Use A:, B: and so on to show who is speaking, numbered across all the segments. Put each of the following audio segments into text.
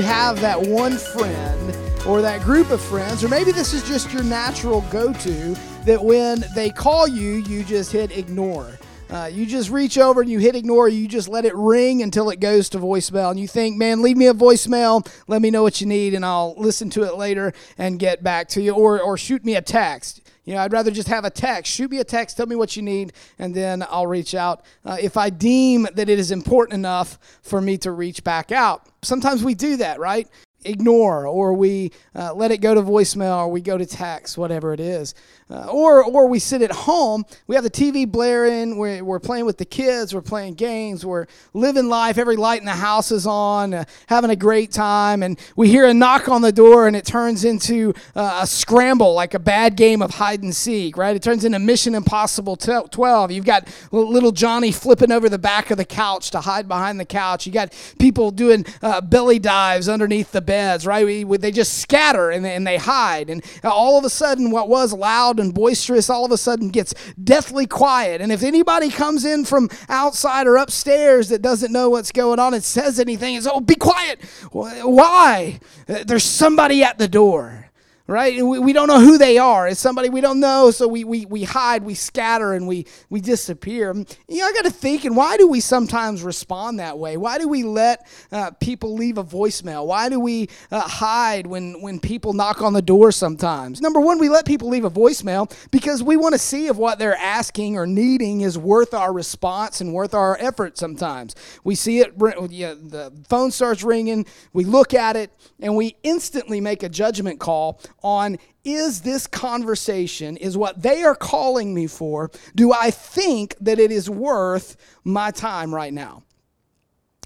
A: you have that one friend or that group of friends, or maybe this is just your natural go to that when they call you, you just hit ignore. Uh, you just reach over and you hit ignore. You just let it ring until it goes to voicemail. And you think, man, leave me a voicemail. Let me know what you need, and I'll listen to it later and get back to you. Or, or shoot me a text. You know, I'd rather just have a text. Shoot me a text, tell me what you need, and then I'll reach out uh, if I deem that it is important enough for me to reach back out. Sometimes we do that, right? Ignore or we uh, let it go to voicemail or we go to text whatever it is. Uh, or or we sit at home we have the tv blaring we're, we're playing with the kids we're playing games we're living life every light in the house is on uh, having a great time and we hear a knock on the door and it turns into uh, a scramble like a bad game of hide and seek right? It turns into mission impossible 12 you've got little johnny flipping over the back of the couch to hide behind the couch. You got people doing uh, belly dives underneath the beds, right? We, we, they just scatter and they, and they hide. And all of a sudden, what was loud and boisterous all of a sudden gets deathly quiet. And if anybody comes in from outside or upstairs that doesn't know what's going on and says anything, it's, oh, be quiet. Why? There's somebody at the door right? We, we don't know who they are. It's somebody we don't know, so we, we, we hide, we scatter, and we, we disappear. You know, I got to think, and why do we sometimes respond that way? Why do we let uh, people leave a voicemail? Why do we uh, hide when, when people knock on the door sometimes? Number one, we let people leave a voicemail because we want to see if what they're asking or needing is worth our response and worth our effort sometimes. We see it, the phone starts ringing, we look at it, and we instantly make a judgment call on is this conversation, is what they are calling me for, do I think that it is worth my time right now?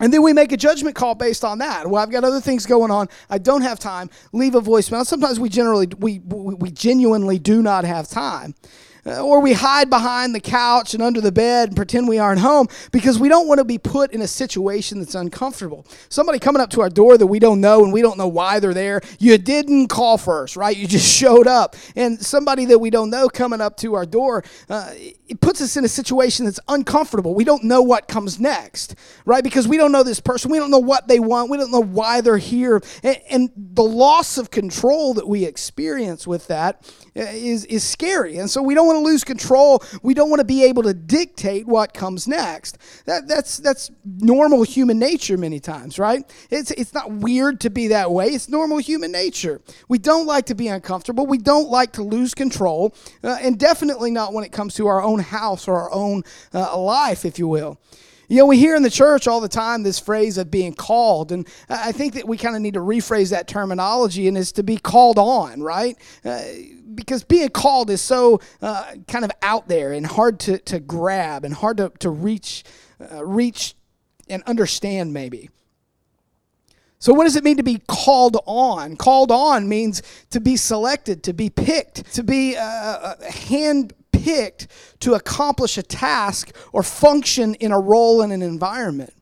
A: And then we make a judgment call based on that. Well, I've got other things going on. I don't have time. Leave a voicemail. Sometimes we generally we we genuinely do not have time. Uh, or we hide behind the couch and under the bed and pretend we aren't home because we don't want to be put in a situation that's uncomfortable. Somebody coming up to our door that we don't know and we don't know why they're there. You didn't call first, right? You just showed up. And somebody that we don't know coming up to our door, uh, it puts us in a situation that's uncomfortable. We don't know what comes next, right? Because we don't know this person. We don't know what they want. We don't know why they're here. And, and the loss of control that we experience with that uh, is, is scary. And so we don't want to lose control. We don't want to be able to dictate what comes next. That, that's, that's normal human nature many times, right? It's, it's not weird to be that way. It's normal human nature. We don't like to be uncomfortable. We don't like to lose control, uh, and definitely not when it comes to our own house or our own uh, life, if you will. You know, we hear in the church all the time this phrase of being called, and I think that we kind of need to rephrase that terminology and is to be called on, right? Uh, because being called is so uh, kind of out there and hard to, to grab and hard to, to reach, uh, reach and understand, maybe. So, what does it mean to be called on? Called on means to be selected, to be picked, to be uh, uh hand picked to accomplish a task or function in a role in an environment.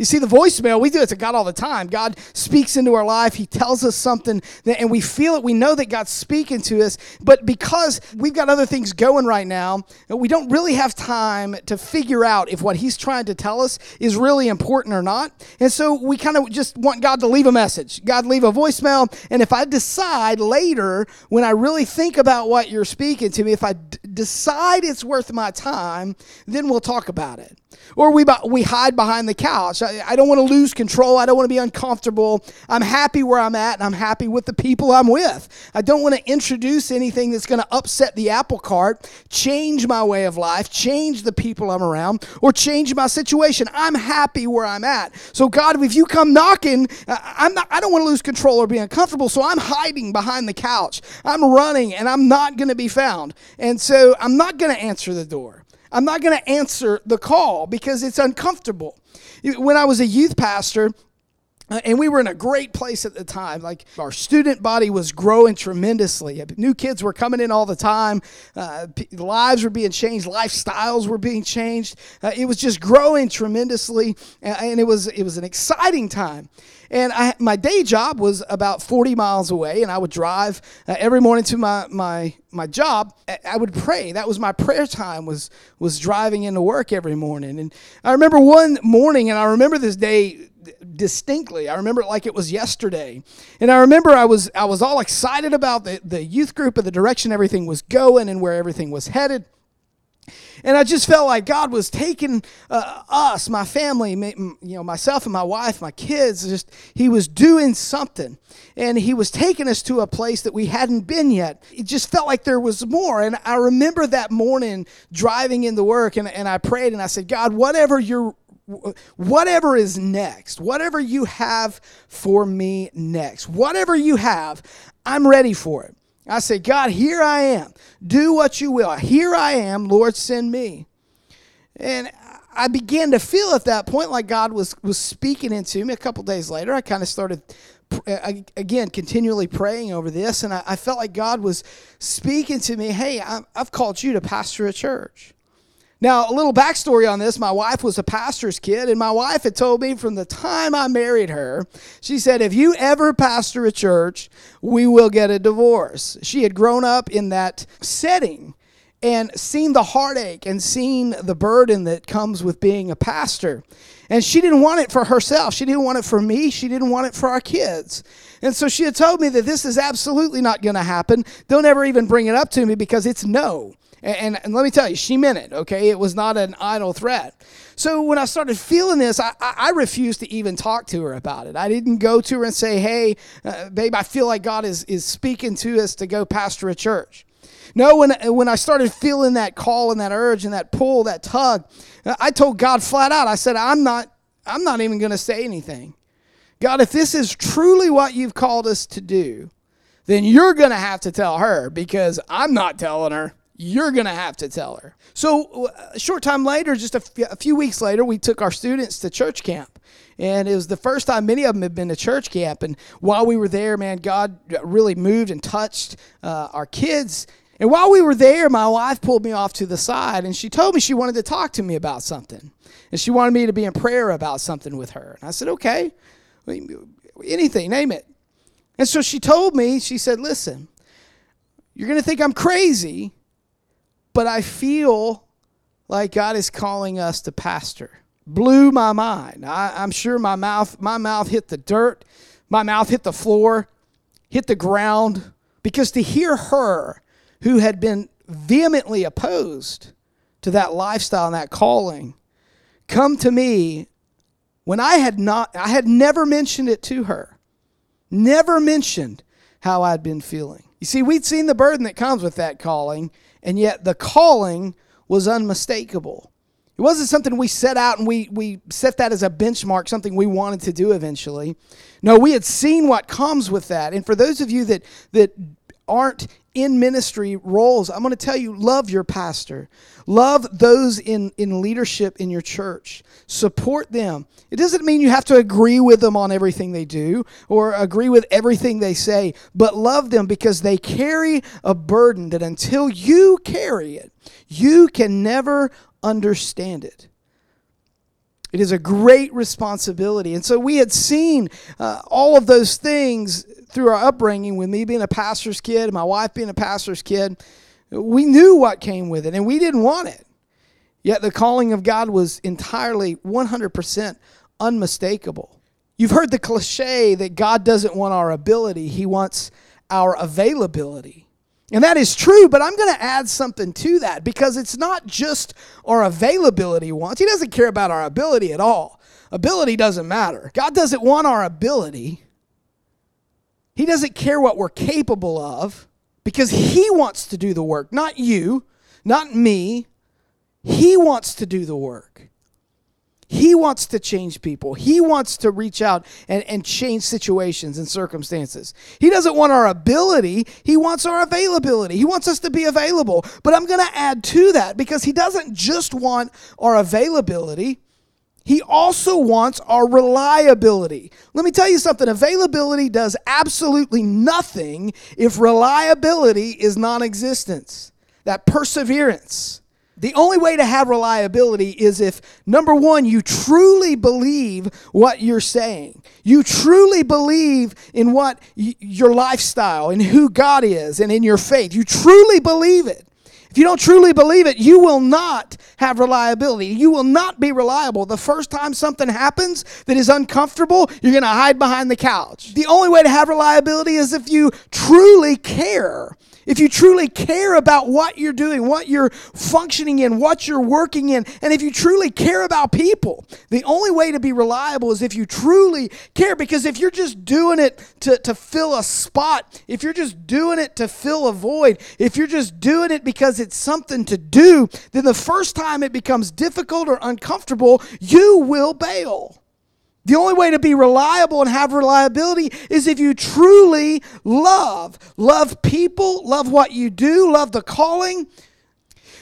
A: You see, the voicemail, we do it to God all the time. God speaks into our life. He tells us something, that, and we feel it. We know that God's speaking to us. But because we've got other things going right now, we don't really have time to figure out if what He's trying to tell us is really important or not. And so we kind of just want God to leave a message. God, leave a voicemail. And if I decide later, when I really think about what you're speaking to me, if I d- decide it's worth my time, then we'll talk about it. Or we, we hide behind the couch. I, I don't want to lose control. I don't want to be uncomfortable. I'm happy where I'm at and I'm happy with the people I'm with. I don't want to introduce anything that's going to upset the apple cart, change my way of life, change the people I'm around, or change my situation. I'm happy where I'm at. So, God, if you come knocking, uh, I'm not, I don't want to lose control or be uncomfortable. So, I'm hiding behind the couch. I'm running and I'm not going to be found. And so, I'm not going to answer the door. I'm not going to answer the call because it's uncomfortable. When I was a youth pastor, and we were in a great place at the time. Like our student body was growing tremendously. New kids were coming in all the time. Uh, lives were being changed. Lifestyles were being changed. Uh, it was just growing tremendously, and it was it was an exciting time. And I, my day job was about 40 miles away, and I would drive uh, every morning to my, my, my job. I would pray. That was my prayer time, was, was driving into work every morning. And I remember one morning, and I remember this day distinctly. I remember it like it was yesterday. And I remember I was I was all excited about the, the youth group and the direction everything was going and where everything was headed. And I just felt like God was taking uh, us, my family, you know, myself and my wife, my kids, just He was doing something. And He was taking us to a place that we hadn't been yet. It just felt like there was more. And I remember that morning driving into work, and, and I prayed and I said, God, whatever you're whatever is next, whatever you have for me next, whatever you have, I'm ready for it. I say, God, here I am. Do what you will. Here I am. Lord, send me. And I began to feel at that point like God was was speaking into me. A couple days later, I kind of started uh, again continually praying over this, and I, I, felt like God was speaking to me. Hey, i I've called you to pastor a church. Now, a little backstory on this my wife was a pastor's kid, and my wife had told me from the time I married her, she said, If you ever pastor a church, we will get a divorce. She had grown up in that setting and seen the heartache and seen the burden that comes with being a pastor. And she didn't want it for herself. She didn't want it for me. She didn't want it for our kids. And so she had told me that this is absolutely not going to happen. Don't ever even bring it up to me because it's no. And, and, let me tell you, she meant it, okay? It was not an idle threat. So when I started feeling this, I, I, I refused to even talk to her about it. I didn't go to her and say, hey, uh, babe, I feel like God is, is speaking to us to go pastor a church. No, when, when I started feeling that call and that urge and that pull, that tug, I told God flat out, I said, I'm not, I'm not even going to say anything. God, if this is truly what you've called us to do, then you're going to have to tell her because I'm not telling her you're going to have to tell her. So, a short time later, just a, f- a few weeks later, we took our students to church camp. And it was the first time many of them had been to church camp. And while we were there, man, God really moved and touched uh, our kids. And while we were there, my wife pulled me off to the side and she told me she wanted to talk to me about something. And she wanted me to be in prayer about something with her. And I said, okay, anything, name it. And so she told me, she said, listen, you're going to think I'm crazy, but I feel like God is calling us to pastor. Blew my mind. I, am sure my mouth, my mouth hit the dirt, my mouth hit the floor, hit the ground, because to hear her, who had been vehemently opposed to that lifestyle and that calling, come to me when I had not, I had never mentioned it to her, never mentioned how I'd been feeling. You see, we'd seen the burden that comes with that calling, and yet the calling was unmistakable. It wasn't something we set out and we, we set that as a benchmark, something we wanted to do eventually. No, we had seen what comes with that. And for those of you that, that aren't in ministry roles, I'm going to tell you love your pastor. Love those in, in leadership in your church. Support them. It doesn't mean you have to agree with them on everything they do or agree with everything they say, but love them because they carry a burden that until you carry it, you can never understand it. It is a great responsibility. And so we had seen uh, all of those things through our upbringing, with me being a pastor's kid, my wife being a pastor's kid. We knew what came with it, and we didn't want it. Yet the calling of God was entirely 100% unmistakable. You've heard the cliche that God doesn't want our ability, He wants our availability. And that is true, but I'm going to add something to that because it's not just our availability wants. He doesn't care about our ability at all. Ability doesn't matter. God doesn't want our ability. He doesn't care what we're capable of because He wants to do the work, not you, not me. He wants to do the work. He wants to change people. He wants to reach out and, and change situations and circumstances. He doesn't want our ability, He wants our availability. He wants us to be available. But I'm going to add to that because He doesn't just want our availability, He also wants our reliability. Let me tell you something availability does absolutely nothing if reliability is non existence, that perseverance. The only way to have reliability is if, number one, you truly believe what you're saying. You truly believe in what y- your lifestyle and who God is and in your faith. You truly believe it. If you don't truly believe it, you will not have reliability. You will not be reliable. The first time something happens that is uncomfortable, you're going to hide behind the couch. The only way to have reliability is if you truly care if you truly care about what you're doing, what you're functioning in, what you're working in, and if you truly care about people, the only way to be reliable is if you truly care. Because if you're just doing it to, to fill a spot, if you're just doing it to fill a void, if you're just doing it because it's something to do, then the first time it becomes difficult or uncomfortable, you will bail. The only way to be reliable and have reliability is if you truly love. Love people, love what you do, love the calling.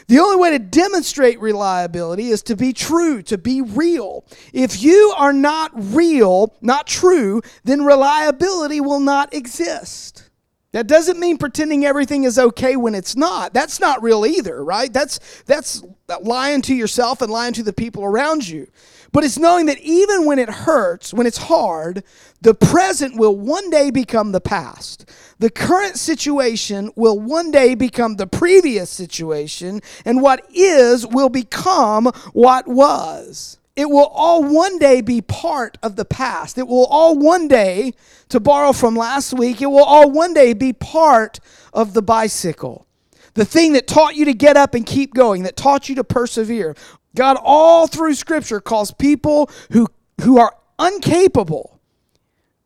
A: The only way to demonstrate reliability is to be true, to be real. If you are not real, not true, then reliability will not exist. That doesn't mean pretending everything is okay when it's not. That's not real either, right? That's that's lying to yourself and lying to the people around you. But it's knowing that even when it hurts, when it's hard, the present will one day become the past. The current situation will one day become the previous situation, and what is will become what was. It will all one day be part of the past. It will all one day, to borrow from last week, it will all one day be part of the bicycle. The thing that taught you to get up and keep going, that taught you to persevere. God, all through Scripture, calls people who, who are incapable.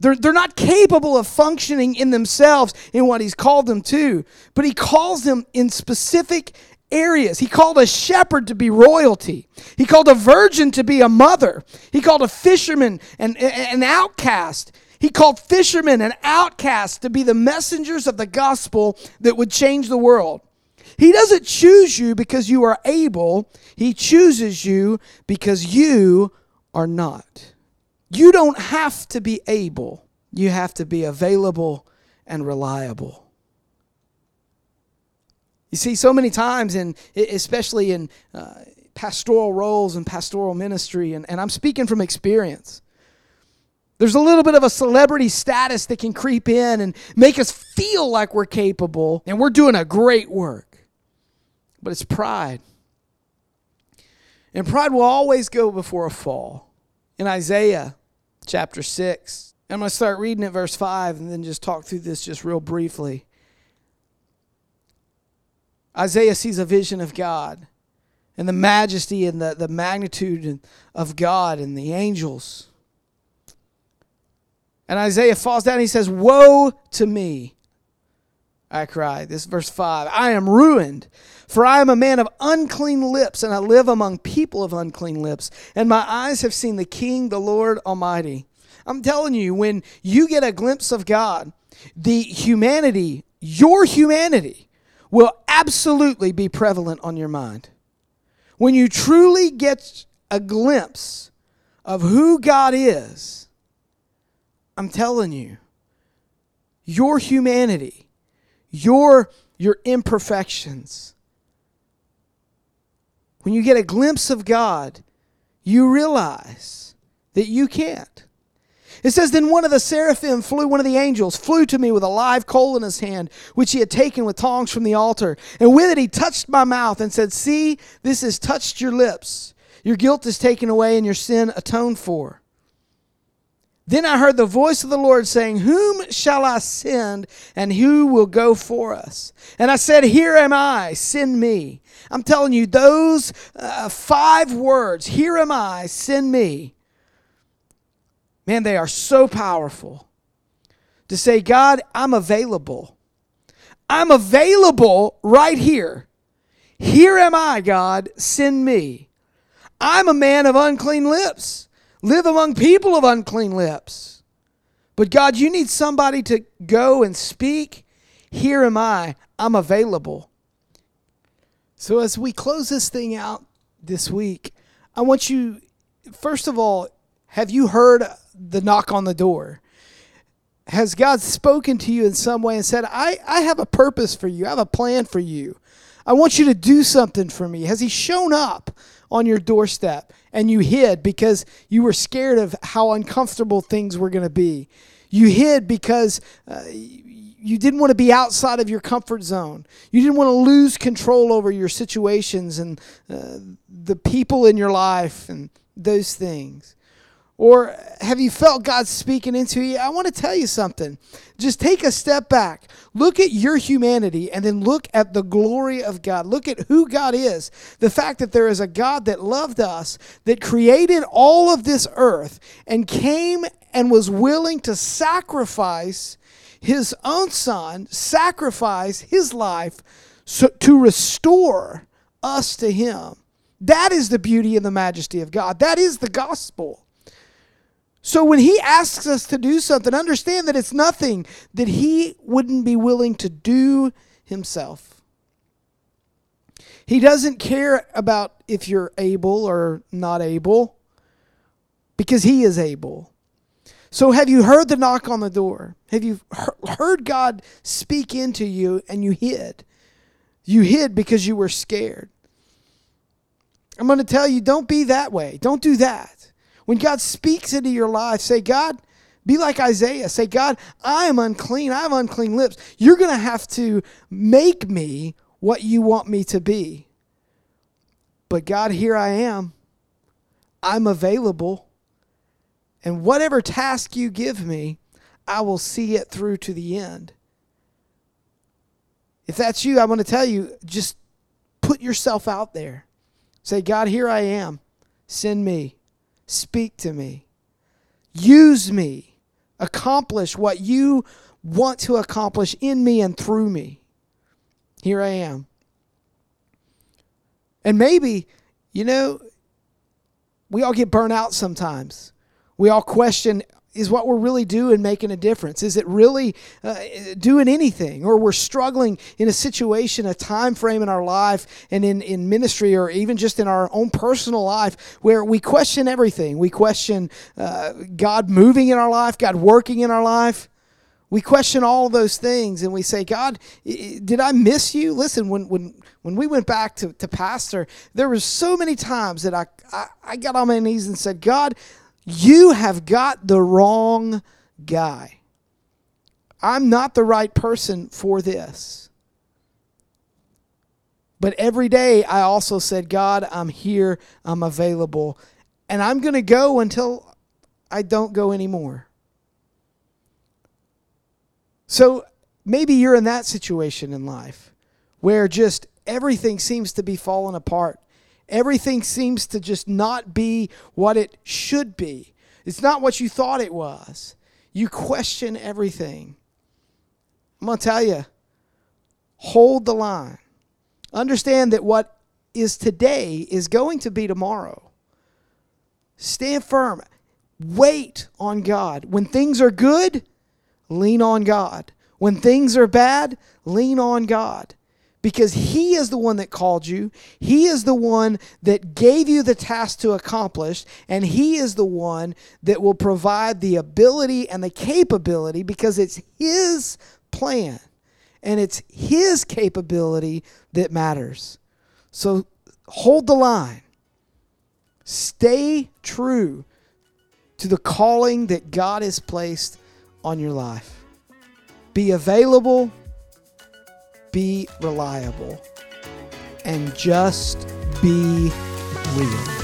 A: They're, they're not capable of functioning in themselves in what He's called them to, but He calls them in specific areas. He called a shepherd to be royalty. He called a virgin to be a mother. He called a fisherman an, an outcast. He called fishermen and outcasts to be the messengers of the gospel that would change the world. He doesn't choose you because you are able, He chooses you because you are not. You don't have to be able, you have to be available and reliable. You see, so many times, and especially in uh, pastoral roles and pastoral ministry, and, and I'm speaking from experience. There's a little bit of a celebrity status that can creep in and make us feel like we're capable and we're doing a great work but it's pride. And pride will always go before a fall. In Isaiah chapter 6, I'm going to start reading at verse 5 and then just talk through this just real briefly. Isaiah sees a vision of God and the majesty and the, the magnitude of God and the angels. And Isaiah falls down and he says, Woe to me! I cried. This verse 5. I am ruined, for I am a man of unclean lips, and I live among people of unclean lips, and my eyes have seen the King, the Lord Almighty. I'm telling you, when you get a glimpse of God, the humanity, your humanity, will absolutely be prevalent on your mind. When you truly get a glimpse of who God is, I'm telling you, your humanity your your imperfections. When you get a glimpse of God, you realize that you can't. It says, Then one of the seraphim flew, one of the angels flew to me with a live coal in his hand, which he had taken with tongs from the altar. And with it he touched my mouth and said, See, this has touched your lips. Your guilt is taken away and your sin atoned for. Then I heard the voice of the Lord saying, Whom shall I send, and who will go for us? And I said, Here am I, send me. I'm telling you, those uh, five words, Here am I, send me, man, they are so powerful. To say, God, I'm available. I'm available right here. Here am I, God, send me. I'm a man of unclean lips live among people of unclean lips. But God, you need somebody to go and speak. Here am I. I'm available. So, as we close this thing out this week, I want you, first of all, have you heard the knock on the door? Has God spoken to you in some way and said, I, I have a purpose for you, I have a plan for you? I want you to do something for me. Has He shown up on your doorstep and you hid because you were scared of how uncomfortable things were going to be? You hid because uh, you didn't want to be outside of your comfort zone. You didn't want to lose control over your situations and uh, the people in your life and those things. Or have you felt God speaking into you? I want to tell you something. Just take a step back. Look at your humanity and then look at the glory of God. Look at who God is. The fact that there is a God that loved us, that created all of this earth, and came and was willing to sacrifice his own son, sacrifice his life so, to restore us to him. That is the beauty and the majesty of God. That is the gospel. So when he asks us to do something, understand that it's nothing that he wouldn't be willing to do himself. He doesn't care about if you're able or not able because he is able. So have you heard the knock on the door? Have you heard God speak into you and you hid? You hid because you were scared. I'm going to tell you don't be that way. Don't do that. When God speaks into your life, say, God, be like Isaiah. Say, God, I am unclean. I have unclean lips. You're going to have to make me what you want me to be. But God, here I am. I'm available. And whatever task you give me, I will see it through to the end. If that's you, I want to tell you just put yourself out there. Say, God, here I am. Send me. Speak to me. Use me. Accomplish what you want to accomplish in me and through me. Here I am. And maybe, you know, we all get burnt out sometimes. We all question is what we're really doing making a difference? Is it really uh, doing anything? Or we're struggling in a situation, a time frame in our life and in, in ministry or even just in our own personal life where we question everything. We question uh, God moving in our life, God working in our life. We question all those things and we say, God, did I miss you? Listen, when, when, when we went back to, to pastor, there were so many times that I, I, I got on my knees and said, God, you have got the wrong guy. I'm not the right person for this. But every day I also said, God, I'm here, I'm available, and I'm going to go until I don't go anymore. So maybe you're in that situation in life where just everything seems to be falling apart. Everything seems to just not be what it should be. It's not what you thought it was. You question everything. I'm going to tell you hold the line. Understand that what is today is going to be tomorrow. Stand firm. Wait on God. When things are good, lean on God. When things are bad, lean on God because He is the one that called you. He is the one that gave you the task to accomplish, and He is the one that will provide the ability and the capability because it's His plan and it's His capability that matters. So hold the line, stay true to the calling that God has placed on your life. Be available be reliable, and just be real.